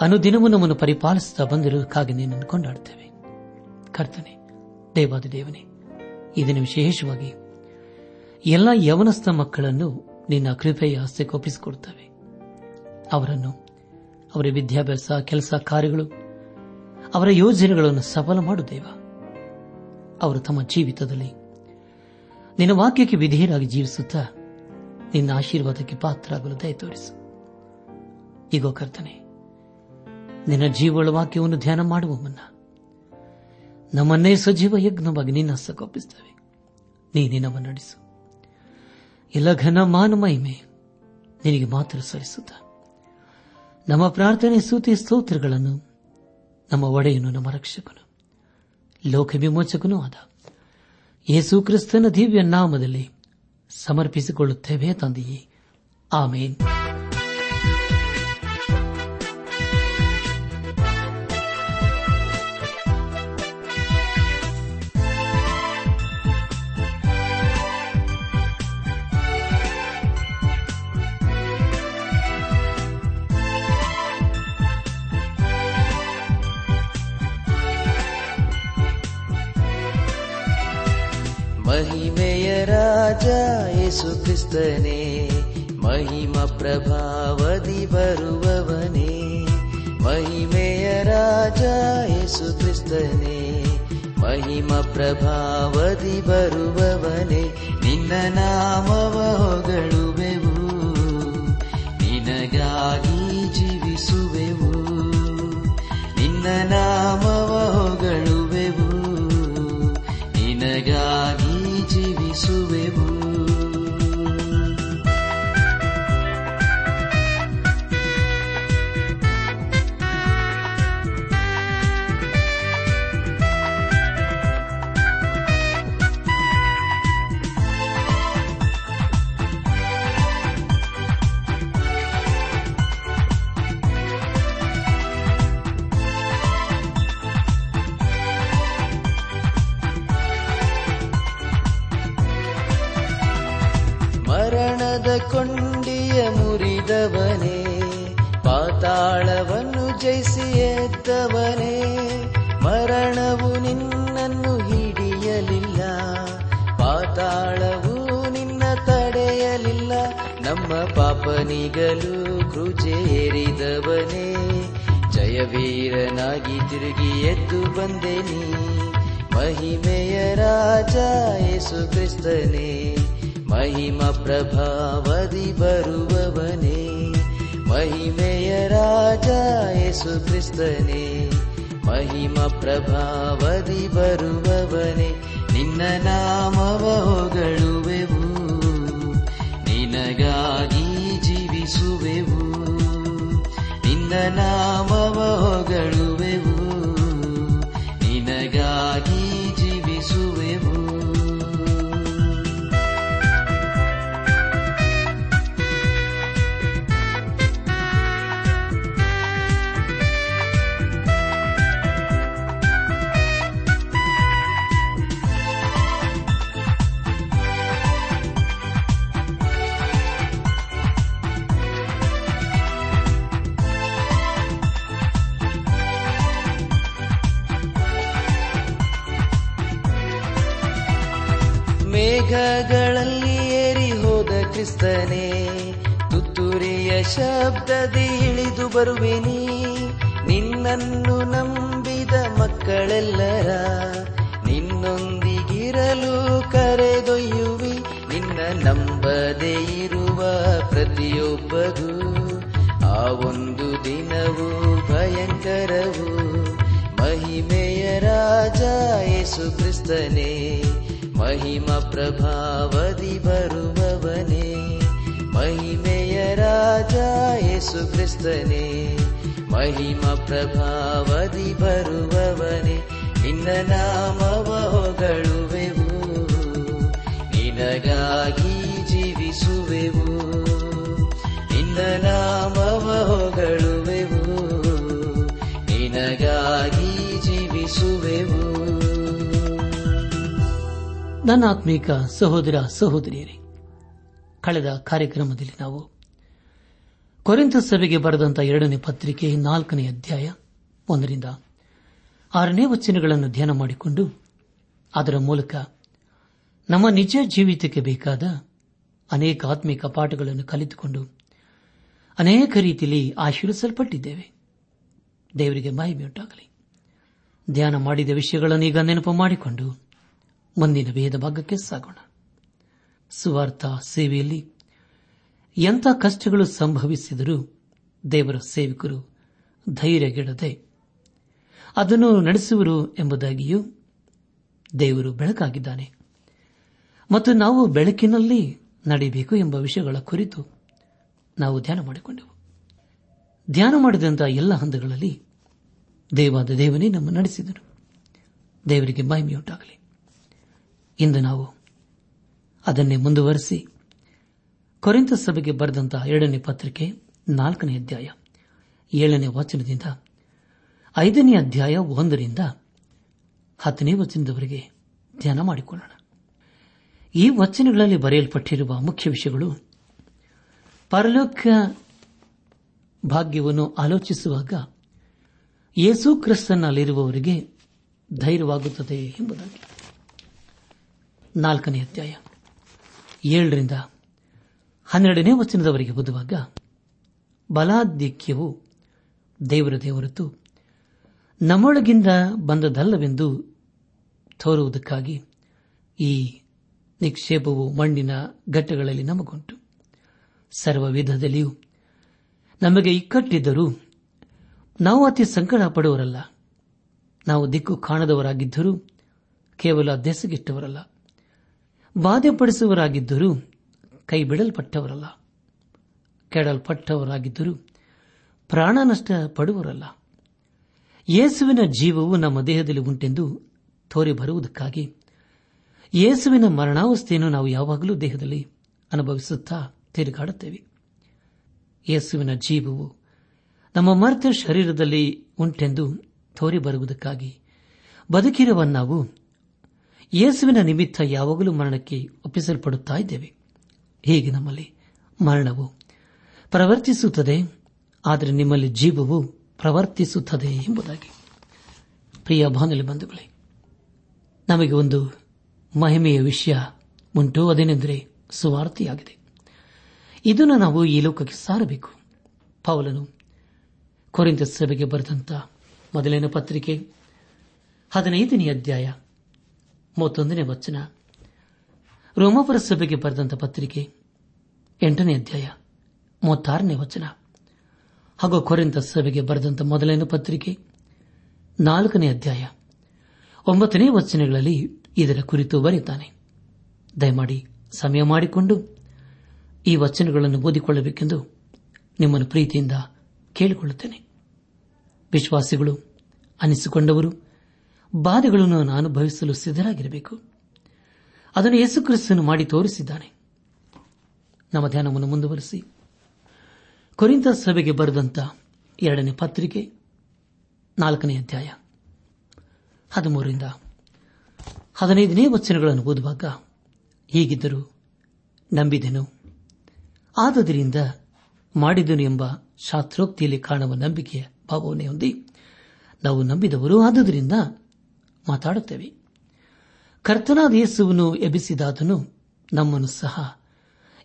ಅನುದಿನವೂ ನಮ್ಮನ್ನು ಪರಿಪಾಲಿಸುತ್ತಾ ಬಂದಿರುವುದಕ್ಕಾಗಿ ನಿನ್ನನ್ನು ಕೊಂಡಾಡುತ್ತೇವೆ. ಕರ್ತನೆ ದೇವಾದ ದೇವನೇ ಇದನ್ನು ವಿಶೇಷವಾಗಿ ಎಲ್ಲ ಯವನಸ್ಥ ಮಕ್ಕಳನ್ನು ನಿನ್ನ ಕೃಪೆಯ ಆಸ್ತಿ ಒಪ್ಪಿಸಿಕೊಡುತ್ತವೆ. ಅವರನ್ನು, ಅವರ ವಿದ್ಯಾಭ್ಯಾಸ, ಕೆಲಸ ಕಾರ್ಯಗಳು, ಅವರ ಯೋಜನೆಗಳನ್ನು ಸಫಲ ಮಾಡು ದೇವ. ಅವರು ತಮ್ಮ ಜೀವಿತದಲ್ಲಿ ನಿನ್ನ ವಾಕ್ಯಕ್ಕೆ ವಿಧೇಯರಾಗಿ ಜೀವಿಸುತ್ತಾ ನಿನ್ನ ಆಶೀರ್ವಾದಕ್ಕೆ ಪಾತ್ರರಾಗಲು ದಯ ತೋರಿಸು. ಈಗೋ ಕರ್ತನೆ ನಿನ್ನ ಜೀವಳ ವಾಕ್ಯವನ್ನು ಧ್ಯಾನ ಮಾಡುವ ಮುನ್ನ ನಮ್ಮನ್ನೇ ಸಜೀವ ಯಜ್ಞವಾಗಿ ನಿನ್ನ ನೀ ನೀನೇ ನಮ್ಮ ನಡೆಸು. ಎಲ್ಲ ಘನ ಮಾನ ಮಹಿಮೆ ನಿನಗೆ ಮಾತ್ರ ಸಲ್ಲಿಸುತ್ತ. ನಮ್ಮ ಪ್ರಾರ್ಥನೆ ಸೂತಿ ಸ್ತೋತ್ರಗಳನ್ನು ನಮ್ಮ ಒಡೆಯನು, ನಮ್ಮ ರಕ್ಷಕನು, ಲೋಕ ವಿಮೋಚಕನೂ ಆದ. ಯೇಸು ಕ್ರಿಸ್ತನ ದಿವ್ಯ ನಾಮದಲ್ಲಿ ಸಮರ್ಪಿಸಿಕೊಳ್ಳುತ್ತೇವೆ ತಂದೆಯೇ. ಆಮೇನ್. ಯೇಸು ಕ್ರಿಸ್ತನೇ ಮಹಿಮ ಪ್ರಭಾವದಿ ಬರುವವನೇ. ಮಹಿಮೆಯ ರಾಜ ಯೇಸು ಕ್ರಿಸ್ತನೇ. ಮಹಿಮ ಪ್ರಭಾವದಿ ಬರುವವನೇ. ನಿನ್ನ ನಾಮವ ಹೊಗಳುವೆವು. ನಿನಗಾಗಿ ಜೀವಿಸುವೆವು. ನಿನ್ನ ಕೃಜೇರಿದವನೇ ಜಯವೀರನಾಗಿ ತಿರುಗಿ ಎದ್ದು ಬಂದೆ ನೀ ಮಹಿಮೆಯ ರಾಜ ಯೇಸು ಕ್ರಿಸ್ತನೇ. ಮಹಿಮ ಪ್ರಭಾವದಿ ಬರುವವನೇ. ಮಹಿಮೆಯ ರಾಜ ಯೇಸು ಕ್ರಿಸ್ತನೇ. ಮಹಿಮ ಪ್ರಭಾವದಿ ಬರುವವನೇ. ನಿನ್ನ ನಾಮವ ಹೊಗಳುವೆವು. ನಿನಗಾಗಿ ನಿನ್ನ ನಾಮವ ಹೊಗಳುವೆವು. ನಿನಗಾಗಿ ಮೇಘಗಳಲ್ಲಿ ಏರಿ ಹೋದ ಕ್ರಿಸ್ತನೇ, ತುತ್ತೂರಿಯ ಶಬ್ದದಿ ಇಳಿದು ಬರುವೆನಿ. ನಿನ್ನನ್ನು ನಂಬಿದ ಮಕ್ಕಳೆಲ್ಲರ, ನಿನ್ನೊಂದಿಗಿರಲು ಕರೆದೊಯ್ಯುವಿ. ನಿನ್ನ ನಂಬದೇ ಇರುವ ಪ್ರತಿಯೊಬ್ಬಗೂ ಆ ಒಂದು ದಿನವು ಭಯಂಕರವು. ಮಹಿಮೆಯ ರಾಜ ಯೇಸು ಕ್ರಿಸ್ತನೇ ಮಹಿಮ ಪ್ರಭಾವದಿ ಬರುವವನೇ ಮಹಿಮೆಯ ರಾಜ ಯೇಸು ಕ್ರಿಸ್ತನೇ ಮಹಿಮ ಪ್ರಭಾವದಿ ಬರುವವನೇ ನಿನ್ನ ನಾಮವ ಹೊಗಳುವೆವು. ನಿನಗಾಗಿ ನನ್ನ ಆತ್ಮೀಕ ಸಹೋದರ ಸಹೋದರಿಯರೇ, ಕಳೆದ ಕಾರ್ಯಕ್ರಮದಲ್ಲಿ ನಾವು ಕೊರಿಂತ ಸಭೆಗೆ ಬರೆದಂತಹ ಎರಡನೇ ಪತ್ರಿಕೆ ನಾಲ್ಕನೇ ಅಧ್ಯಾಯ ಒಂದರಿಂದ ಆರನೇ ವಚನಗಳನ್ನು ಧ್ಯಾನ ಮಾಡಿಕೊಂಡು ಅದರ ಮೂಲಕ ನಮ್ಮ ನಿಜ ಜೀವಿತಕ್ಕೆ ಬೇಕಾದ ಅನೇಕ ಆತ್ಮಿಕ ಪಾಠಗಳನ್ನು ಕಲಿತುಕೊಂಡು ಅನೇಕ ರೀತಿಯಲ್ಲಿ ಆಶೀರ್ವಿಸಲ್ಪಟ್ಟಿದ್ದೇವೆ ದೇವರಿಗೆ ಮಹಿಮೆಯುಂಟಾಗಲಿ. ಧ್ಯಾನ ಮಾಡಿದ ವಿಷಯಗಳನ್ನು ಈಗ ನೆನಪು ಮಾಡಿಕೊಂಡು ಮುಂದಿನ ಭೇದ ಭಾಗಕ್ಕೆ ಸಾಗೋಣ. ಸುವಾರ್ಥ ಸೇವೆಯಲ್ಲಿ ಎಂಥ ಕಷ್ಟಗಳು ಸಂಭವಿಸಿದರೂ ದೇವರ ಸೇವಕರು ಧೈರ್ಯಗೆಡದೆ ಅದನ್ನು ನಡೆಸುವರು ಎಂಬುದಾಗಿಯೂ ದೇವರು ಬೆಳಕಾಗಿದ್ದಾನೆ. ಮತ್ತು ನಾವು ಬೆಳಕಿನಲ್ಲಿ ನಡೆಯಬೇಕು ಎಂಬ ವಿಷಯಗಳ ಕುರಿತು ನಾವು ಧ್ಯಾನ ಮಾಡಿಕೊಂಡೆವು. ಧ್ಯಾನ ಮಾಡಿದಂತಹ ಎಲ್ಲ ಹಂತಗಳಲ್ಲಿ ದೇವಾದ ದೇವನೇ ನಮ್ಮ ನಡೆಸಿದರು. ದೇವರಿಗೆ ಮಹಿಮೆಯುಂಟಾಗಲಿ. ಇಂದು ನಾವು ಅದನ್ನೇ ಮುಂದುವರೆಸಿ ಕೊರೆಂತ ಸಭೆಗೆ ಬರೆದಂತಹ ಎರಡನೇ ಪತ್ರಿಕೆ ನಾಲ್ಕನೇ ಅಧ್ಯಾಯ ಏಳನೇ ವಚನದಿಂದ ಐದನೇ ಅಧ್ಯಾಯ ಒಂದರಿಂದ ಹತ್ತನೇ ವಚನದವರೆಗೆ ಧ್ಯಾನ ಮಾಡಿಕೊಳ್ಳೋಣ. ಈ ವಚನಗಳಲ್ಲಿ ಬರೆಯಲ್ಪಟ್ಟಿರುವ ಮುಖ್ಯ ವಿಷಯಗಳು ಪರಲೋಕ ಭಾಗ್ಯವನ್ನು ಆಲೋಚಿಸುವಾಗ ಯೇಸು ಕ್ರಿಸ್ತನಲ್ಲಿರುವವರಿಗೆ ಧೈರ್ಯವಾಗುತ್ತದೆ ಎಂಬುದಾಗಿ. ನಾಲ್ಕನೇ ಅಧ್ಯಾಯ. ಏಳರಿಂದ ಹನ್ನೆರಡನೇ ವಚನದವರೆಗೆ ಓದುವಾಗ ಬಲಾಧಿಕ್ಯವು ದೇವರ ದೇವರತ್ತು ನಮ್ಮೊಳಗಿಂದ ಬಂದದಲ್ಲವೆಂದು ತೋರುವುದಕ್ಕಾಗಿ ಈ ನಿಕ್ಷೇಪವು ಮಣ್ಣಿನ ಘಟ್ಟಗಳಲ್ಲಿ ನಮಗುಂಟು. ಸರ್ವ ವಿಧದಲ್ಲಿಯೂ ನಮಗೆ ಇಕ್ಕಟ್ಟಿದ್ದರೂ ನಾವು ಅತಿ ಸಂಕಟ ಪಡುವರಲ್ಲ ನಾವು ದಿಕ್ಕು ಕಾಣದವರಾಗಿದ್ದರೂ ಕೇವಲ ದೆಸಗಿಟ್ಟವರಲ್ಲ ಬಾಧೆಪಡಿಸುವರಾಗಿದ್ದರೂ ಕೈ ಬಿಡಲ್ಪಟ್ಟವರಲ್ಲ ಕೆಡಲ್ಪಟ್ಟವರಾಗಿದ್ದರೂ ಪ್ರಾಣ ನಷ್ಟ ಪಡುವರಲ್ಲ ಯೇಸುವಿನ ಜೀವವು ನಮ್ಮ ದೇಹದಲ್ಲಿ ಉಂಟೆಂದು ತೋರಿ ಬರುವುದಕ್ಕಾಗಿ ಯೇಸುವಿನ ಮರಣಾವಸ್ಥೆಯನ್ನು ನಾವು ಯಾವಾಗಲೂ ದೇಹದಲ್ಲಿ ಅನುಭವಿಸುತ್ತಾ ತಿರುಗಾಡುತ್ತೇವೆ. ಯೇಸುವಿನ ಜೀವವು ನಮ್ಮ ಮರ್ತ ಶರೀರದಲ್ಲಿ ಉಂಟೆಂದು ತೋರಿ ಬರುವುದಕ್ಕಾಗಿ ಬದುಕಿರುವ ನಾವು ಯೇಸುವಿನ ನಿಮಿತ್ತ ಯಾವಾಗಲೂ ಮರಣಕ್ಕೆ ಒಪ್ಪಿಸಲ್ಪಡುತ್ತಾ ಇದ್ದೇವೆ. ಹೀಗೆ ನಮ್ಮಲ್ಲಿ ಮರಣವು ಪ್ರವರ್ತಿಸುತ್ತದೆ, ಆದರೆ ನಿಮ್ಮಲ್ಲಿ ಜೀವವು ಪ್ರವರ್ತಿಸುತ್ತದೆ ಎಂಬುದಾಗಿ. ಪ್ರಿಯ ಬಾನುಲಿ ಬಂಧುಗಳೇ, ನಮಗೆ ಒಂದು ಮಹಿಮೆಯ ವಿಷಯ ಉಂಟು, ಅದೇನೆಂದರೆ ಸುವಾರ್ತೆಯಾಗಿದೆ. ಇದನ್ನು ನಾವು ಈ ಲೋಕಕ್ಕೆ ಸಾರಬೇಕು. ಪೌಲನು ಕೊರಿಂದ ಸಭೆಗೆ ಬರೆದಂತ ಮೊದಲಿನ ಪತ್ರಿಕೆ ಹದಿನೈದನೇ ಅಧ್ಯಾಯ ಮೂವತ್ತೊಂದನೇ ವಚನ. ರೋಮಾಪುರ ಸಭೆಗೆ ಬರೆದಂತ ಪತ್ರಿಕೆ ಎಂಟನೇ ಅಧ್ಯಾಯ ಮೂವತ್ತಾರನೇ ವಚನ. ಹಾಗೂ ಕೊರೆಂತ ಸಭೆಗೆ ಬರೆದಂತ ಮೊದಲನೇ ಪತ್ರಿಕೆ ನಾಲ್ಕನೇ ಅಧ್ಯಾಯ ಒಂಬತ್ತನೇ ವಚನಗಳಲ್ಲಿ ಇದರ ಕುರಿತು ಬರೆಯುತ್ತಾನೆ. ದಯಮಾಡಿ ಸಮಯ ಮಾಡಿಕೊಂಡು ಈ ವಚನಗಳನ್ನು ಓದಿಕೊಳ್ಳಬೇಕೆಂದು ನಿಮ್ಮನ್ನು ಪ್ರೀತಿಯಿಂದ ಕೇಳಿಕೊಳ್ಳುತ್ತೇನೆ. ವಿಶ್ವಾಸಿಗಳು, ಅನಿಸಿಕೊಂಡವರು ಬಾಧೆಗಳನ್ನು ನಾನು ಅನುಭವಿಸಲು ಸಿದ್ಧರಾಗಿರಬೇಕು. ಅದನ್ನು ಯೇಸುಕ್ರಿಸ್ತನು ಮಾಡಿ ತೋರಿಸಿದ್ದಾನೆ. ನಮ್ಮ ಧ್ಯಾನವನ್ನು ಮುಂದುವರೆಸಿ. ಕೊರಿಂತ ಸಭೆಗೆ ಬರೆದಂತ ಎರಡನೇ ಪತ್ರಿಕೆ, ನಾಲ್ಕನೇ ಅಧ್ಯಾಯ, ಹದಿಮೂರರಿಂದ ಹದಿನೈದನೇ ವಚನಗಳನ್ನು ಓದುವಾಗ, ಹೀಗಿದ್ದರೂ ನಂಬಿದೆನು. ಆದದರಿಂದ ಮಾಡಿದನು ಎಂಬ ಶಾಸ್ತ್ರೋಕ್ತಿಯಲ್ಲಿ ಕಾಣುವ ನಂಬಿಕೆಯ ಭಾವನೆ ಹೊಂದಿ ನಾವು ನಂಬಿದವರು ಆದುದರಿಂದ ಮಾತಾಡುತ್ತೇವೆ. ಕರ್ತನಾದ ಯೇಸುವನ್ನು ಎಬ್ಬಿಸಿದಾತನು ನಮ್ಮನ್ನು ಸಹ.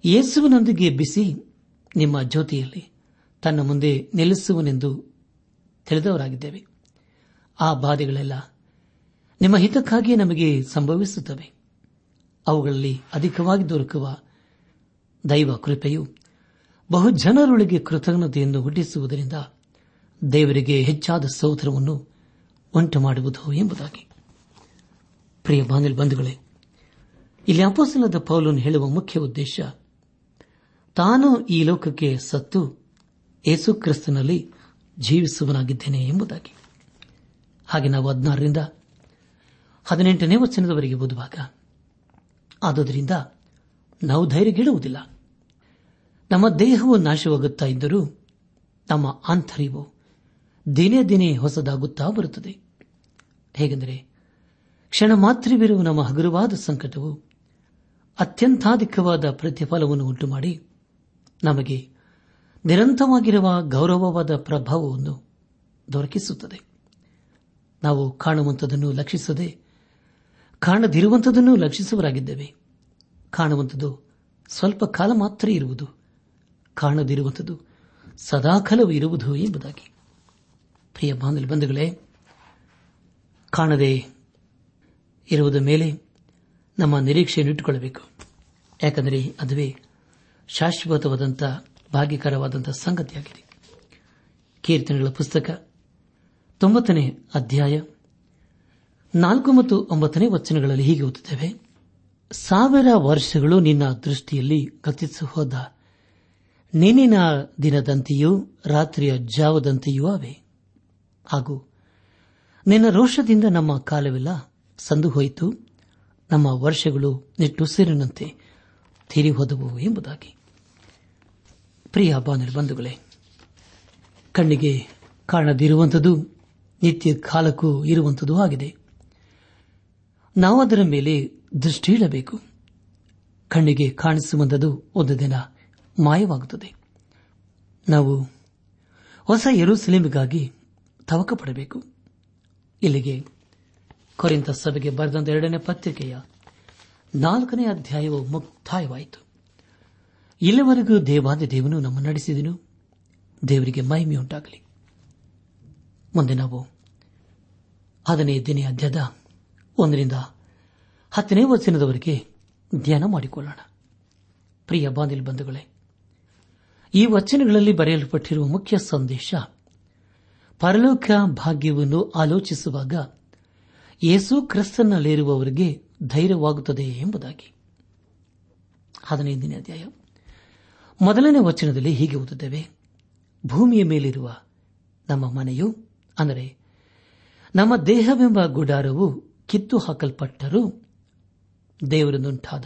ಯೇಸುವಿನೊಂದಿಗೆ ಎಬ್ಬಿಸಿ ನಿಮ್ಮ ಜ್ಯೋತಿಯಲ್ಲಿ ತನ್ನ ಮುಂದೆ ನಿಲ್ಲಿಸುವನೆಂದು ತಿಳಿದವರಾಗಿದ್ದೇವೆ. ಆ ಬಾಧೆಗಳೆಲ್ಲ ನಿಮ್ಮ ಹಿತಕ್ಕಾಗಿ ನಮಗೆ ಸಂಭವಿಸುತ್ತವೆ. ಅವುಗಳಲ್ಲಿ ಅಧಿಕವಾಗಿ ದೊರಕುವ ದೈವ ಕೃಪೆಯು ಬಹುಜನರೊಳಗೆ ಕೃತಜ್ಞತೆಯನ್ನು ಹುಟ್ಟಿಸುವುದರಿಂದ ದೇವರಿಗೆ ಹೆಚ್ಚಾದ ಸೌಧರವನ್ನು ಉಂಟು ಮಾಡುವುದು ಎಂಬುದಾಗಿ. ಪ್ರಿಯ ಬಾನಿಲ್ ಬಂಧುಗಳೇ, ಇಲ್ಲಿ ಅಪೋಸಲದ ಪೌಲನು ಹೇಳುವ ಮುಖ್ಯ ಉದ್ದೇಶ, ತಾನು ಈ ಲೋಕಕ್ಕೆ ಸತ್ತು ಯೇಸು ಕ್ರಿಸ್ತನಲ್ಲಿ ಜೀವಿಸುವನಾಗಿದ್ದೇನೆ ಎಂಬುದಾಗಿ. ಹಾಗೆ ನಾವು ಹದಿನಾರರಿಂದ ಹದಿನೆಂಟನೇ ವಚನದವರೆಗೆ ಓದುವಾಗ, ಆದುದರಿಂದ ನಾವು ಧೈರ್ಯಗೆಡುವುದಿಲ್ಲ ನಮ್ಮ ದೇಹವು ನಾಶವಾಗುತ್ತಾ ಇದ್ದರೂ ನಮ್ಮ ಆಂತರ್ಯವು ದಿನೇ ದಿನೇ ಹೊಸದಾಗುತ್ತಾ ಬರುತ್ತದೆ. ಹೇಗೆಂದರೆ ಕ್ಷಣ ಮಾತ್ರವಿರುವ ನಮ್ಮ ಹಗುರವಾದ ಸಂಕಟವು ಅತ್ಯಂತಾಧಿಕವಾದ ಪ್ರತಿಫಲವನ್ನು ಉಂಟುಮಾಡಿ, ನಮಗೆ ನಿರಂತರವಾಗಿರುವ ಗೌರವವಾದ ಪ್ರಭಾವವನ್ನು ದೊರಕಿಸುತ್ತದೆ. ನಾವು ಕಾಣುವಂಥದನ್ನು ಲಕ್ಷಿಸದೆ ಕಾಣದಿರುವಂಥದನ್ನು ಲಕ್ಷಿಸುವರಾಗಿದ್ದೇವೆ ಕಾಣುವಂಥದ್ದು ಸ್ವಲ್ಪ ಕಾಲ ಮಾತ್ರ ಇರುವುದು, ಕಾಣದಿರುವಂಥದ್ದು ಸದಾಕಾಲವು ಇರುವುದು ಎಂಬುದಾಗಿ. ಪ್ರಿಯ ಬಾಂಧವ ಬಂಧುಗಳೇ, ಕಾಣದೆ ಇರುವುದ ಮೇಲೆ ನಮ್ಮ ನಿರೀಕ್ಷೆಯನ್ನು ಇಟ್ಟುಕೊಳ್ಳಬೇಕು. ಯಾಕೆಂದರೆ ಅದುವೇ ಶಾಶ್ವತವಾದಂಥ, ಭಾಗ್ಯಕರವಾದಂಥ ಸಂಗತಿಯಾಗಿದೆ. ಕೀರ್ತನೆಗಳ ಪುಸ್ತಕ ತೊಂಬತ್ತನೇ ಅಧ್ಯಾಯ ನಾಲ್ಕು ಮತ್ತು ಒಂಬತ್ತನೇ ವಚನಗಳಲ್ಲಿ ಹೀಗೆ ಓದುತ್ತೇವೆ, ಸಾವಿರ ವರ್ಷಗಳು ನಿನ್ನ ದೃಷ್ಟಿಯಲ್ಲಿ ಗತಿಸು ಹೋದ. ನಿನ್ನಿನ ದಿನದಂತೆಯೂ ರಾತ್ರಿಯ ಜಾವದಂತೆಯೂ ಅವೆ. ಹಾಗೂ ನಿನ್ನ ರೋಷದಿಂದ ನಮ್ಮ ಕಾಲವೆಲ್ಲ ಸಂದು ಹೋಯಿತು. ನಮ್ಮ ವರ್ಷಗಳು ನಿಟ್ಟುಸಿರಿನಂತೆ ತೀರಿ ಹೋದವು ಎಂಬುದಾಗಿ. ಪ್ರಿಯ ಬಂಧುಗಳೇ, ಕಣ್ಣಿಗೆ ಕಾಣದಿರುವಂಥದ್ದು ನಿತ್ಯ ಕಾಲಕ್ಕೂ ಇರುವಂಥದ್ದು ಆಗಿದೆ. ನಾವು ಅದರ ಮೇಲೆ ದೃಷ್ಟಿ ಇಡಬೇಕು. ಕಣ್ಣಿಗೆ ಕಾಣಿಸುವಂಥದ್ದು ಒಂದು ದಿನ ಮಾಯವಾಗುತ್ತದೆ. ನಾವು ಹೊಸ ಯರುಸಲೇಮಿಗಾಗಿ ತವಕ ಪಡಬೇಕು ಇಲ್ಲಿಗೆ ಕೊರಿಂತ ಸಭೆಗೆ ಬರೆದಂತ ಎರಡನೇ ಪತ್ರಿಕೆಯ ನಾಲ್ಕನೇ ಅಧ್ಯಾಯವು ಮುಕ್ತಾಯವಾಯಿತು. ಇಲ್ಲಿವರೆಗೂ ದೇವಾದಿ ದೇವನು ನಮ್ಮ ನಡೆಸಿದನು. ದೇವರಿಗೆ ಮಹಿಮೆಯುಂಟಾಗಲಿ ಮುಂದೆ ನಾವು ದಿನ ಅಧ್ಯಾಯದ ಒಂದರಿಂದ ಹತ್ತನೇ ವಚನದವರೆಗೆ ಧ್ಯಾನ ಮಾಡಿಕೊಳ್ಳೋಣ. ಪ್ರಿಯ ಬಾಂಧಿಲ್ ಬಂಧುಗಳೇ, ಈ ವಚನಗಳಲ್ಲಿ ಬರೆಯಲ್ಪಟ್ಟಿರುವ ಮುಖ್ಯ ಸಂದೇಶ ಪರಲೋಕ ಭಾಗ್ಯವನ್ನು ಆಲೋಚಿಸುವಾಗ ಯೇಸು ಕ್ರಿಸ್ತನಲ್ಲಿರುವವರಿಗೆ ಧೈರ್ಯವಾಗುತ್ತದೆ ಎಂಬುದಾಗಿ. ಹದಿನೈದನೇ ಅಧ್ಯಾಯ. ಮೊದಲನೇ ವಚನದಲ್ಲಿ ಹೀಗೆ ಓದುತ್ತೇವೆ. ಭೂಮಿಯ ಮೇಲಿರುವ ನಮ್ಮ ಮನೆಯು, ಅಂದರೆ ನಮ್ಮ ದೇಹವೆಂಬ ಗುಡಾರವು ಕಿತ್ತು ಹಾಕಲ್ಪಟ್ಟರೂ ದೇವರನ್ನುಂಟಾದ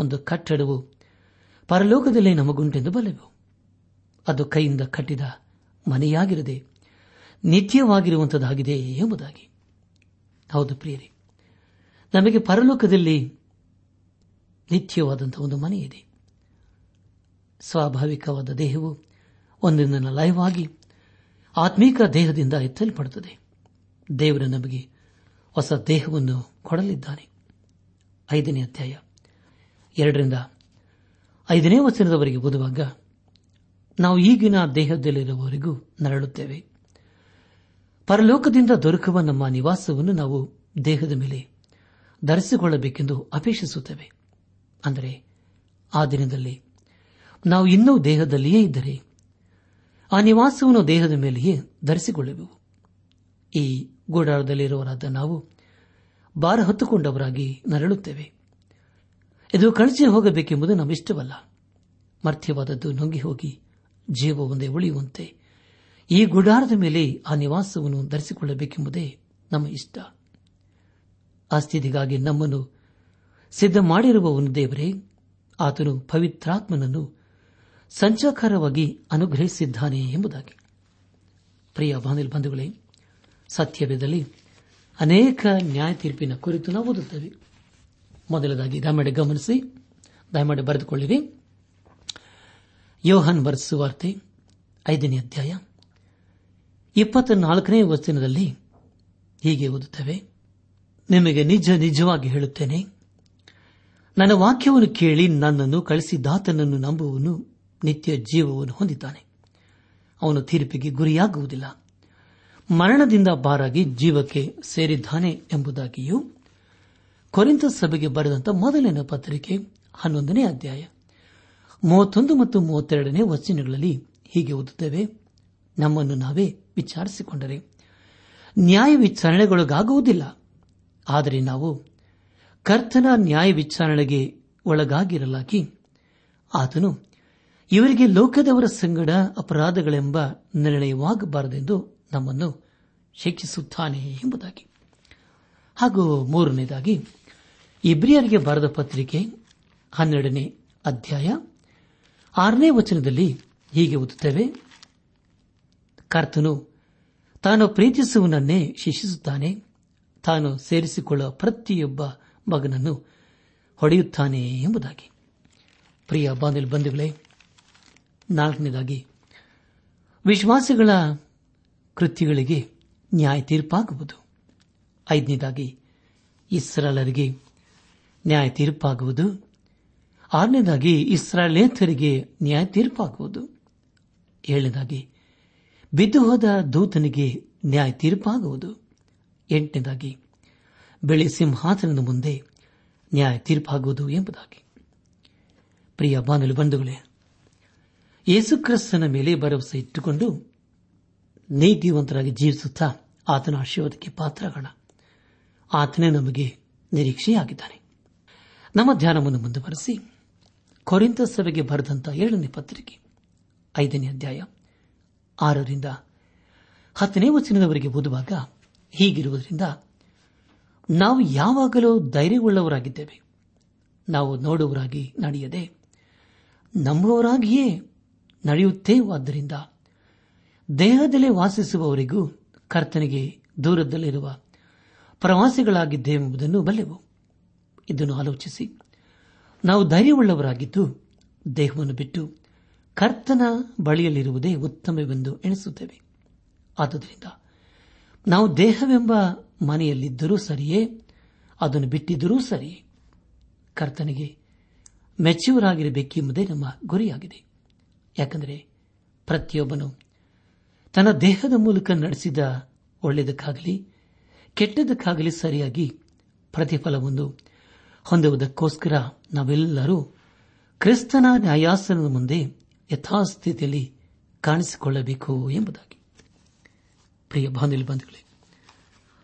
ಒಂದು ಕಟ್ಟಡವು ಪರಲೋಕದಲ್ಲಿ ನಮಗುಂಟೆಂದು ಬಲೆವು ಅದು ಕೈಯಿಂದ ಕಟ್ಟಿದ ಮನೆಯಾಗಿರದೆ ನಿತ್ಯವಾಗಿರುವಂತಾಗಿದೆ ಎಂಬುದಾಗಿ. ಹೌದು ಪ್ರಿಯರಿ. ನಮಗೆ ಪರಲೋಕದಲ್ಲಿ ನಿತ್ಯವಾದಂತಹ ಒಂದು ಮನೆಯಿದೆ ಸ್ವಾಭಾವಿಕವಾದ ದೇಹವು ಒಂದೊಂದನ್ನು ಲಯವಾಗಿ ಆತ್ಮೀಕ ದೇಹದಿಂದ ಎತ್ತಲ್ಪಡುತ್ತದೆ. ದೇವರ ನಮಗೆ ಹೊಸ ದೇಹವನ್ನು ಕೊಡಲಿದ್ದಾನೆ. ಐದನೇ ಅಧ್ಯಾಯ. ಎರಡರಿಂದ ಐದನೇ ವಚನದವರೆಗೆ ಓದುವಾಗ ನಾವು ಈಗಿನ ದೇಹದಲ್ಲಿರುವವರೆಗೂ ನರಳುತ್ತೇವೆ. ಪರಲೋಕದಿಂದ ದೊರಕುವ ನಮ್ಮ ನಿವಾಸವನ್ನು ನಾವು ದೇಹದ ಮೇಲೆ ಧರಿಸಿಕೊಳ್ಳಬೇಕೆಂದು ಅಪೇಕ್ಷಿಸುತ್ತೇವೆ. ಅಂದರೆ, ಆ ದಿನದಲ್ಲಿ ನಾವು ಇನ್ನೂ ದೇಹದಲ್ಲಿಯೇ ಇದ್ದರೆ, ಆ ನಿವಾಸವನ್ನು ದೇಹದ ಮೇಲೆಯೇ ಧರಿಸಿಕೊಳ್ಳಬೇಕು ಈ ಗೂಡಾರದಲ್ಲಿರುವರಾದ ನಾವು ಬಾರ ಹೊತ್ತುಕೊಂಡವರಾಗಿ ನರಳುತ್ತೇವೆ. ಇದು ಕಳಚಿ ಹೋಗಬೇಕೆಂಬುದು ನಮ್ಮಿಷ್ಟವಲ್ಲ. ಮರ್ಥ್ಯವಾದದ್ದು ನುಂಗಿ ಹೋಗಿ ಜೀವ ಒಂದೇ ಉಳಿಯುವಂತೆ ಈ ಗುಡಾರದ ಮೇಲೆ ಆ ನಿವಾಸವನ್ನು ಧರಿಸಿಕೊಳ್ಳಬೇಕೆಂಬುದೇ ನಮ್ಮ ಇಷ್ಟ. ಆಸ್ತಿಗಾಗಿ ನಮ್ಮನ್ನು ಸಿದ್ಧ ಮಾಡಿರುವವನು ದೇವರೇ, ಆತನು ಪವಿತ್ರಾತ್ಮನನ್ನು ಸಂಚಾಕಾರವಾಗಿ ಅನುಗ್ರಹಿಸಿದ್ದಾನೆ ಎಂಬುದಾಗಿ. ಪ್ರಿಯ ಬಾನಿಲ್ ಬಂಧುಗಳೇ ಸತ್ಯವೇದಲ್ಲಿ ಅನೇಕ ನ್ಯಾಯ ತೀರ್ಪಿನ ಕುರಿತು ನಾವು ಓದುತ್ತೇವೆ. ಮೊದಲದಾಗಿ ದಯಮಾಡಿ ಗಮನಿಸಿ, ದಯಮಾಡಿ ಬರೆದುಕೊಳ್ಳಿರಿ. ಯೋಹನ್ ವಾರ್ತೆ ಐದನೇ ಅಧ್ಯಾಯ. ಇಪ್ಪತ್ತ ನಾಲ್ಕನೇ ವಚನದಲ್ಲಿ ಹೀಗೆ ಓದುತ್ತವೆ, ನಿಮಗೆ ನಿಜ ನಿಜವಾಗಿ ಹೇಳುತ್ತೇನೆ, ನನ್ನ ವಾಕ್ಯವನ್ನು ಕೇಳಿ ನನ್ನನ್ನು ಕಳಿಸಿದಾತನನ್ನು ನಂಬುವನು ನಿತ್ಯ ಜೀವವನ್ನು ಹೊಂದಿದ್ದಾನೆ. ಅವನು ತೀರ್ಪಿಗೆ ಗುರಿಯಾಗುವುದಿಲ್ಲ. ಮರಣದಿಂದ ಬಾರಾಗಿ ಜೀವಕ್ಕೆ ಸೇರಿದ್ದಾನೆ ಎಂಬುದಾಗಿಯೂ ಕೊರಿಂತ ಸಭೆಗೆ ಬರೆದಂತ ಮೊದಲನೇ ಪತ್ರಿಕೆ ಹನ್ನೊಂದನೇ ಅಧ್ಯಾಯ, ಮೂವತ್ತೊಂದು ಮತ್ತು ಮೂವತ್ತೆರಡನೇ ವಚನಗಳಲ್ಲಿ ಹೀಗೆ ಓದುತ್ತೇವೆ ನಮ್ಮನ್ನು ನಾವೇ ವಿಚಾರಿಸಿಕೊಂಡರೆ ನ್ಯಾಯ ವಿಚಾರಣೆಗೊಳಗಾಗುವುದಿಲ್ಲ. ಆದರೆ ನಾವು ಕರ್ತನ ನ್ಯಾಯ ವಿಚಾರಣೆಗೆ ಒಳಗಾಗಿರಲಾಗಿ, ಆತನು ಇವರಿಗೆ ಲೋಕದವರ ಸಂಗಡ ಅಪರಾಧಗಳೆಂಬ ನಿರ್ಣಯವಾಗಬಾರದೆಂದು ನಮ್ಮನ್ನು ಶಿಕ್ಷಿಸುತ್ತಾನೆ ಎಂಬುದಾಗಿ. ಹಾಗೂ ಮೂರನೇದಾಗಿ, ಇಬ್ರಿಯರಿಗೆ ಬರೆದ ಪತ್ರಿಕೆ ಹನ್ನೆರಡನೇ ಅಧ್ಯಾಯ ಆರನೇ ವಚನದಲ್ಲಿ ಹೀಗೆ ಓದುತ್ತೇವೆ ಕರ್ತನು ತಾನು ಪ್ರೀತಿಸುವನನ್ನೇ ಶಿಕ್ಷಿಸುತ್ತಾನೆ. ತಾನು ಸೇರಿಸಿಕೊಳ್ಳುವ ಪ್ರತಿಯೊಬ್ಬ ಮಗನನ್ನು ಹೊಡೆಯುತ್ತಾನೆ ಎಂಬುದಾಗಿ. ಪ್ರಿಯ ಬಾಂಧವ ಬಂಧುಗಳೇ, ನಾಲ್ಕನೇದಾಗಿ, ವಿಶ್ವಾಸಿಗಳ ಕೃತ್ಯಗಳಿಗೆ ನ್ಯಾಯ ತೀರ್ಪಾಗುವುದು. ಐದನೇದಾಗಿ ಇಸ್ರಾಲರಿಗೆ ನ್ಯಾಯ ತೀರ್ಪಾಗುವುದು. ಆರನೇದಾಗಿ ಇಸ್ರಾಲೇತರಿಗೆ ನ್ಯಾಯ ತೀರ್ಪಾಗುವುದು. ಏಳನೇದಾಗಿ ಬಿದ್ದು ಹೋದ ದೂತನಿಗೆ ನ್ಯಾಯ ತೀರ್ಪಾಗುವುದು. ಎಂಟನೇದಾಗಿ, ಬೆಳೆ ಸಿಂಹಾಸನದ ಮುಂದೆ ನ್ಯಾಯ ತೀರ್ಪಾಗುವುದು ಎಂಬುದಾಗಿ. ಪ್ರಿಯ ಬಾನಲು ಬಂಧುಗಳೇ ಯೇಸುಕ್ರಿಸ್ತನ ಮೇಲೆ ಭರವಸೆ ಇಟ್ಟುಕೊಂಡು ನೀತಿವಂತರಾಗಿ ಜೀವಿಸುತ್ತಾ ಆತನ ಆಶೀರ್ವಾದಕ್ಕೆ ಪಾತ್ರಗಳ ಆತನೇ ನಮಗೆ ನಿರೀಕ್ಷೆಯಾಗಿದ್ದಾನೆ. ನಮ್ಮ ಧ್ಯಾನವನ್ನು ಮುಂದುವರೆಸಿ ಕೊರಿಂತ ಸಭೆಗೆ ಬರೆದಂತಹ ಏಳನೇ ಪತ್ರಿಕೆ, ಐದನೇ ಅಧ್ಯಾಯ ಆರರಿಂದ ಹತ್ತನೇ ವಚನದವರೆಗೆ ಓದುವಾಗ ಹೀಗಿರುವುದರಿಂದ ನಾವು ಯಾವಾಗಲೂ ಧೈರ್ಯವುಳ್ಳವರಾಗಿದ್ದೇವೆ. ನಾವು ನೋಡುವರಾಗಿ ನಡೆಯದೆ ನಂಬುವವರಾಗಿಯೇ ನಡೆಯುತ್ತೇವಾದ್ದರಿಂದ ದೇಹದಲ್ಲೇ ವಾಸಿಸುವವರಿಗೂ ಕರ್ತನಿಗೆ ದೂರದಲ್ಲಿರುವ ಪ್ರವಾಸಿಗಳಾಗಿದ್ದೇವೆಂಬುದನ್ನು ಬಲ್ಲೆವು. ಇದನ್ನು ಆಲೋಚಿಸಿ. ನಾವು ಧೈರ್ಯವುಳ್ಳವರಾಗಿದ್ದು ದೇಹವನ್ನು ಬಿಟ್ಟು ಕರ್ತನ ಬಳಿಯಲ್ಲಿರುವುದೇ ಉತ್ತಮವೆಂದು ಎಣಿಸುತ್ತೇವೆ. ಆದುದರಿಂದ ನಾವು ದೇಹವೆಂಬ ಮನೆಯಲ್ಲಿದ್ದರೂ ಸರಿಯೇ, ಅದನ್ನು ಬಿಟ್ಟಿದ್ದರೂ ಸರಿಯೇ. ಕರ್ತನಿಗೆ ಮೆಚ್ಯೂರಾಗಿರಬೇಕೆಂಬುದೇ ನಮ್ಮ ಗುರಿಯಾಗಿದೆ. ಯಾಕೆಂದರೆ ಪ್ರತಿಯೊಬ್ಬನು ತನ್ನ ದೇಹದ ಮೂಲಕ ನಡೆಸಿದ ಒಳ್ಳೆಯದಕ್ಕಾಗಲಿ, ಕೆಟ್ಟದಕ್ಕಾಗಲಿ ಸರಿಯಾಗಿ ಪ್ರತಿಫಲವೊಂದು ಹೊಂದುವುದಕ್ಕೋಸ್ಕರ ನಾವೆಲ್ಲರೂ ಕ್ರಿಸ್ತನ ನ್ಯಾಯಾಸನದ ಮುಂದೆ ಯಥಾಸ್ಥಿತಿಯಲ್ಲಿ ಕಾಣಿಸಿಕೊಳ್ಳಬೇಕು ಎಂಬುದಾಗಿ. ಪ್ರಿಯ ಬಾಂಧವ್ಯ ಬಂಧುಗಳೇ,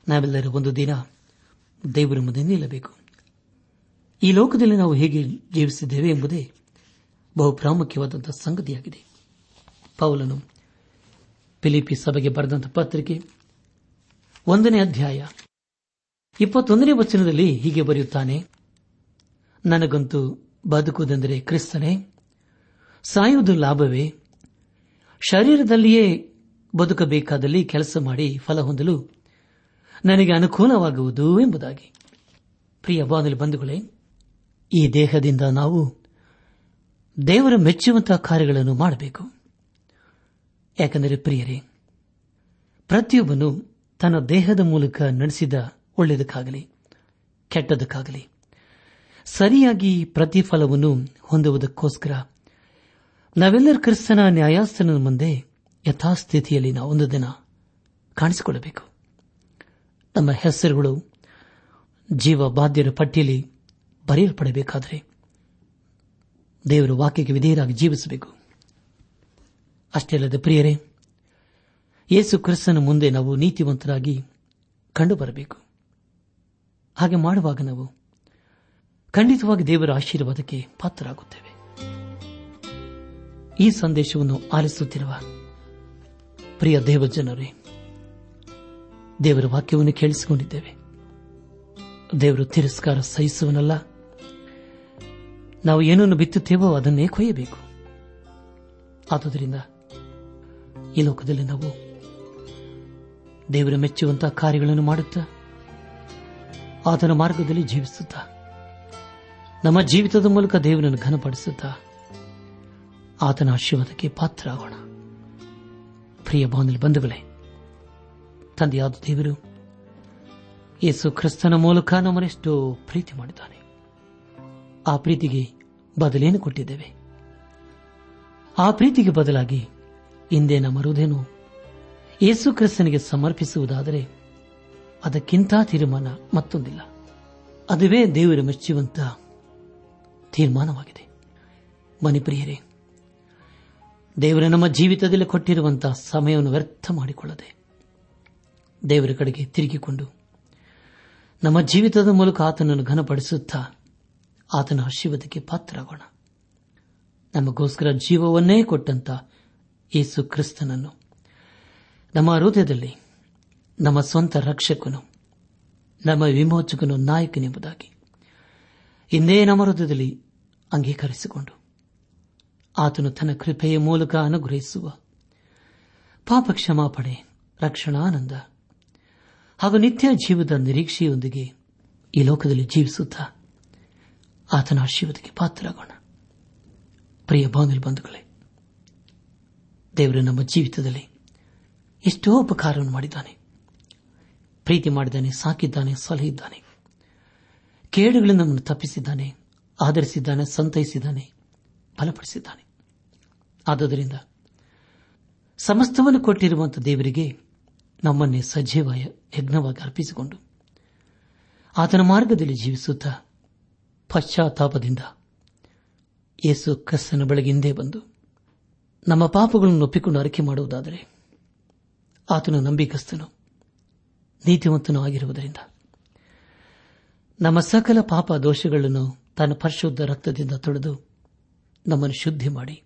ನಾವೆಲ್ಲರೂ ಒಂದು ದಿನ ದೇವರ ಮುಂದೆ ನಿಲ್ಲಬೇಕು. ಈ ಲೋಕದಲ್ಲಿ ನಾವು ಹೇಗೆ ಜೀವಿಸಿದ್ದೇವೆ ಎಂಬುದೇ ಬಹು ಪ್ರಾಮುಖ್ಯವಾದಂತಹ ಸಂಗತಿಯಾಗಿದೆ. ಪೌಲನು ಫಿಲಿಪಿ ಸಭೆಗೆ ಬರೆದಂತಹ ಪತ್ರಿಕೆ ಒಂದನೇ ಅಧ್ಯಾಯ ಇಪ್ಪತ್ತೊಂದನೇ ವಚನದಲ್ಲಿ ಹೀಗೆ ಬರೆಯುತ್ತಾನೆ, ನನಗಂತೂ ಬದುಕುವುದೆಂದರೆ ಕ್ರಿಸ್ತನೇ ಸಾಯುವುದು ಲಾಭವೇ? ಶರೀರದಲ್ಲಿಯೇ ಬದುಕಬೇಕಾದಲ್ಲಿ ಕೆಲಸ ಮಾಡಿ ಫಲ ಹೊಂದಲು ನನಗೆ ಅನುಕೂಲವಾಗುವುದು ಎಂಬುದಾಗಿ. ಪ್ರಿಯ ಬಾನಲಿ ಬಂಧುಗಳೇ, ಈ ದೇಹದಿಂದ ನಾವು ದೇವರ ಮೆಚ್ಚುವಂತಹ ಕಾರ್ಯಗಳನ್ನು ಮಾಡಬೇಕು. ಯಾಕೆಂದರೆ ಪ್ರಿಯರೇ, ಪ್ರತಿಯೊಬ್ಬನು ತನ್ನ ದೇಹದ ಮೂಲಕ ನಡೆಸಿದ ಒಳ್ಳೆಯದಕ್ಕಾಗಲಿ, ಕೆಟ್ಟದಕ್ಕಾಗಲಿ, ಸರಿಯಾಗಿ ಪ್ರತಿಫಲವನ್ನು ಹೊಂದುವುದಕ್ಕೋಸ್ಕರ ನಾವೆಲ್ಲರ ಕ್ರಿಸ್ತನ ನ್ಯಾಯಾಸ್ಥಾನದ ಮುಂದೆ ಯಥಾಸ್ಥಿತಿಯಲ್ಲಿ ನಾವು ಒಂದು ದಿನ ಕಾಣಿಸಿಕೊಳ್ಳಬೇಕು. ನಮ್ಮ ಹೆಸರುಗಳು ಜೀವ ಬಾಧ್ಯರ ಪಟ್ಟಿಯಲ್ಲಿ ಬರೆಯಲ್ಪಡಬೇಕಾದರೆ ದೇವರ ವಾಕ್ಯಕ್ಕೆ ವಿಧೇಯರಾಗಿ ಜೀವಿಸಬೇಕು. ಅಷ್ಟೇ ಅಲ್ಲದೆ ಪ್ರಿಯರೇ, ಯೇಸು ಕ್ರಿಸ್ತನ ಮುಂದೆ ನಾವು ನೀತಿವಂತರಾಗಿ ಕಂಡುಬರಬೇಕು. ಹಾಗೆ ಮಾಡುವಾಗ ನಾವು ಖಂಡಿತವಾಗಿ ದೇವರ ಆಶೀರ್ವಾದಕ್ಕೆ ಪಾತ್ರರಾಗುತ್ತೇವೆ. ಈ ಸಂದೇಶವನ್ನು ಆಲಿಸುತ್ತಿರುವ ಪ್ರಿಯ ದೇವಜನರೇ, ದೇವರ ವಾಕ್ಯವನ್ನು ಕೇಳಿಸಿಕೊಂಡಿದ್ದೇವೆ. ದೇವರು ತಿರಸ್ಕಾರ ಸಹಿಸುವನಲ್ಲ. ನಾವು ಏನನ್ನು ಬಿತ್ತುತ್ತೇವೋ ಅದನ್ನೇ ಕೊಯ್ಯಬೇಕು. ಆದುದರಿಂದ ಈ ಲೋಕದಲ್ಲಿ ನಾವು ದೇವರ ಮೆಚ್ಚುವಂತಹ ಕಾರ್ಯಗಳನ್ನು ಮಾಡುತ್ತಾ, ಆತನ ಮಾರ್ಗದಲ್ಲಿ ಜೀವಿಸುತ್ತಾ, ನಮ್ಮ ಜೀವಿತದ ಮೂಲಕ ದೇವರನ್ನು ಘನಪಡಿಸುತ್ತಾ ಆತನ ಆಶೀರ್ವಾದಕ್ಕೆ ಪಾತ್ರರಾಗೋಣ. ಪ್ರಿಯ ಬಾಂಧವ ಬಂಧುಗಳೇ, ತಂದೆಯಾದ ದೇವರು ಯೇಸು ಕ್ರಿಸ್ತನ ಮೂಲಕ ನಮ್ಮನ್ನೆಷ್ಟು ಪ್ರೀತಿ ಮಾಡಿದ್ದಾನೆ. ಆ ಪ್ರೀತಿಗೆ ಬದಲೇನು ಕೊಟ್ಟಿದ್ದೇವೆ? ಆ ಪ್ರೀತಿಗೆ ಬದಲಾಗಿ ಹಿಂದೆ ನಮ್ಮ ಹೃದಯನು ಯೇಸು ಕ್ರಿಸ್ತನಿಗೆ ಸಮರ್ಪಿಸುವುದಾದರೆ ಅದಕ್ಕಿಂತ ತೀರ್ಮಾನ ಮತ್ತೊಂದಿಲ್ಲ. ಅದುವೇ ದೇವರ ಮೆಚ್ಚುವಂತ ತೀರ್ಮಾನವಾಗಿದೆ. ಮಣಿಪ್ರಿಯರೇ ದೇವರ ನಮ್ಮ ಜೀವಿತದಲ್ಲಿ ಕೊಟ್ಟಿರುವಂತಹ ಸಮಯವನ್ನು ವ್ಯರ್ಥ ಮಾಡಿಕೊಳ್ಳದೆ ದೇವರ ಕಡೆಗೆ ತಿರುಗಿಕೊಂಡು ನಮ್ಮ ಜೀವಿತದ ಮೂಲಕ ಆತನನ್ನು ಘನಪಡಿಸುತ್ತಾ ಆತನ ಆಶೀರ್ವಾದಕ್ಕೆ ಪಾತ್ರರಾಗೋಣ. ನಮಗೋಸ್ಕರ ಜೀವವನ್ನೇ ಕೊಟ್ಟಂತ ಯೇಸು ಕ್ರಿಸ್ತನನ್ನು ನಮ್ಮ ಹೃದಯದಲ್ಲಿ, ನಮ್ಮ ಸ್ವಂತ ರಕ್ಷಕನು, ನಮ್ಮ ವಿಮೋಚಕನು, ನಾಯಕನೆಂಬುದಾಗಿ ಇಂದೇ ನಮ್ಮ ಹೃದಯದಲ್ಲಿ ಅಂಗೀಕರಿಸಿಕೊಂಡು ಆತನು ತನ್ನ ಕೃಪೆಯ ಮೂಲಕ ಅನುಗ್ರಹಿಸುವ. ಪಾಪ ಕ್ಷಮಾಪಣೆ ರಕ್ಷಣಾನಂದ. ಹಾಗೂ ನಿತ್ಯ ಜೀವದ ನಿರೀಕ್ಷೆಯೊಂದಿಗೆ ಈ ಲೋಕದಲ್ಲಿ ಜೀವಿಸುತ್ತಾ ಆತನ ಆಶೀರ್ವಾದಕ್ಕೆ ಪಾತ್ರರಾಗೋಣ. ಪ್ರಿಯ ಬಂಧುಗಳೇ, ದೇವರು ನಮ್ಮ ಜೀವಿತದಲ್ಲಿ ಎಷ್ಟೋ ಉಪಕಾರವನ್ನು ಮಾಡಿದ್ದಾನೆ. ಪ್ರೀತಿ ಮಾಡಿದ್ದಾನೆ, ಸಾಕಿದ್ದಾನೆ, ಸಲಹಿದ್ದಾನೆ. ಕೇಡುಗಳನ್ನು ನಮ್ಮನ್ನು ತಪ್ಪಿಸಿದ್ದಾನೆ, ಆಧರಿಸಿದ್ದಾನೆ, ಸಂತೈಸಿದ್ದಾನೆ, ಬಲಪಡಿಸಿದ್ದಾನೆ. ಆದುದರಿಂದ ಸಮಸ್ತವನ್ನು ಕೊಟ್ಟಿರುವಂತಹ ದೇವರಿಗೆ ನಮ್ಮನ್ನೇ ಸಜೀವ ಯಜ್ಞವಾಗಿ ಅರ್ಪಿಸಿಕೊಂಡು ಆತನ ಮಾರ್ಗದಲ್ಲಿ ಜೀವಿಸುತ್ತಾ ಪಶ್ಚಾತ್ತಾಪದಿಂದ ಯೇಸು ಕ್ರಿಸ್ತನ ಬೆಳಗಿಂದೇ ಬಂದು ನಮ್ಮ ಪಾಪಗಳನ್ನು ಒಪ್ಪಿಕೊಂಡು ಅರಿಕೆ ಮಾಡುವುದಾದರೆ ಆತನ ನಂಬಿಕಸ್ತನು ನೀತಿವಂತನು ಆಗಿರುವುದರಿಂದ ನಮ್ಮ ಸಕಲ ಪಾಪ ದೋಷಗಳನ್ನು ತನ್ನ ಪರಿಶುದ್ಧ ರಕ್ತದಿಂದ ತೊಳೆದು ನಮ್ಮನ್ನು ಶುದ್ಧಿ ಮಾಡಿ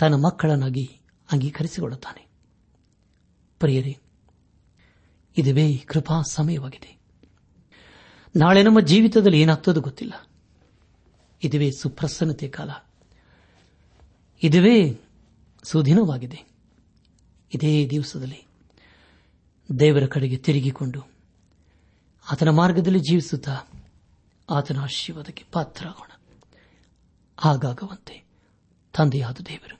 ತನ್ನ ಮಕ್ಕಳನ್ನಾಗಿ ಅಂಗೀಕರಿಸಿಕೊಳ್ಳುತ್ತಾನೆ. ಪ್ರಿಯರೇ, ಇದುವೇ ಕೃಪಾ ಸಮಯವಾಗಿದೆ. ನಾಳೆ ನಮ್ಮ ಜೀವಿತದಲ್ಲಿ ಏನಾಗ್ತದೋ ಗೊತ್ತಿಲ್ಲ. ಇದುವೇ ಸುಪ್ರಸನ್ನತೆ ಕಾಲ. ಇದುವೇ ಸುದಿನವಾಗಿದೆ. ಇದೇ ದಿವಸದಲ್ಲಿ ದೇವರ ಕಡೆಗೆ ತಿರುಗಿಕೊಂಡು ಆತನ ಮಾರ್ಗದಲ್ಲಿ ಜೀವಿಸುತ್ತಾ ಆತನ ಆಶೀರ್ವಾದಕ್ಕೆ ಪಾತ್ರರಾಗೋಣ. ಹಾಗಾಗುವಂತೆ ತಂದೆಯಾದ ದೇವರು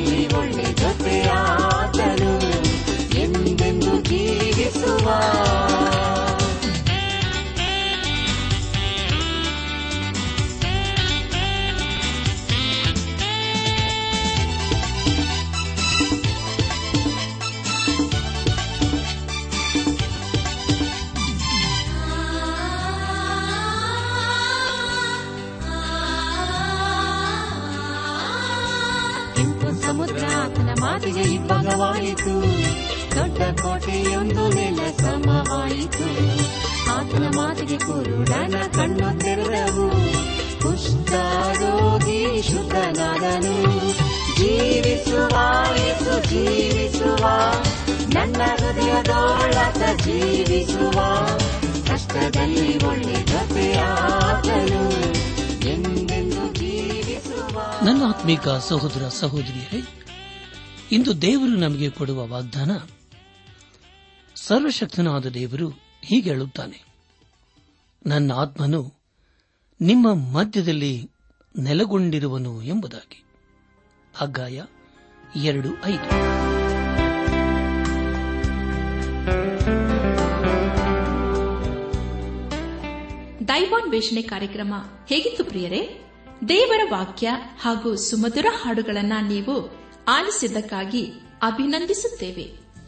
ಕಷ್ಟದಲ್ಲಿ ಒಳ್ಳೆ ಕೋಟೆಯೊಂದು ನೆಲ ಸಮವಾಯಿತು. ಆತನ ಮಾತಿಗೆ ಕುರುಡನ ಕಣ್ಣು ತೆರೆದವು. ಕುಷ್ಠರೋಗಿ ಶುದ್ಧನಾದನು. ಜೀವಿಸುವ ಯೇಸು, ಜೀವಿಸುವ. ನನ್ನ ಹೃದಯದೊಳತ ಜೀವಿಸುವ. ಕಷ್ಟದಲ್ಲಿ ಒಳ್ಳೆ ಜೊತೆಯಾದನು ಎಂದೆಂದು ನನ್ನ ಆತ್ಮೀಕ ಸಹೋದರ ಸಹೋದರಿಯರೇ, ಇಂದು ದೇವರು ನಮಗೆ ಕೊಡುವ ವಾಗ್ದಾನ ಸರ್ವಶಕ್ತನಾದ ದೇವರು ಹೀಗೆ ಹೇಳುತ್ತಾನೆ. ನನ್ನ ಆತ್ಮನು ನಿಮ್ಮ ಮಧ್ಯದಲ್ಲಿ ನೆಲೆಗೊಂಡಿರುವನು ಎಂಬುದಾಗಿ. ಅಗ್ಗಾಯ ಎರಡು ಐದು. ದೈವಾನ್ವೇಷಣೆ ಕಾರ್ಯಕ್ರಮ ಹೇಗಿತ್ತು ಪ್ರಿಯರೇ? ದೇವರ ವಾಕ್ಯ ಹಾಗೂ ಸುಮಧುರ ಹಾಡುಗಳನ್ನ ನೀವು ಆಲಿಸಿದ್ದಕ್ಕಾಗಿ ಅಭಿನಂದಿಸುತ್ತೇವೆ.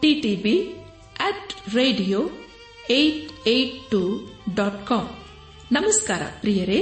TTB at radio eight eight two dot com ನಮಸ್ಕಾರ ಪ್ರಿಯರೇ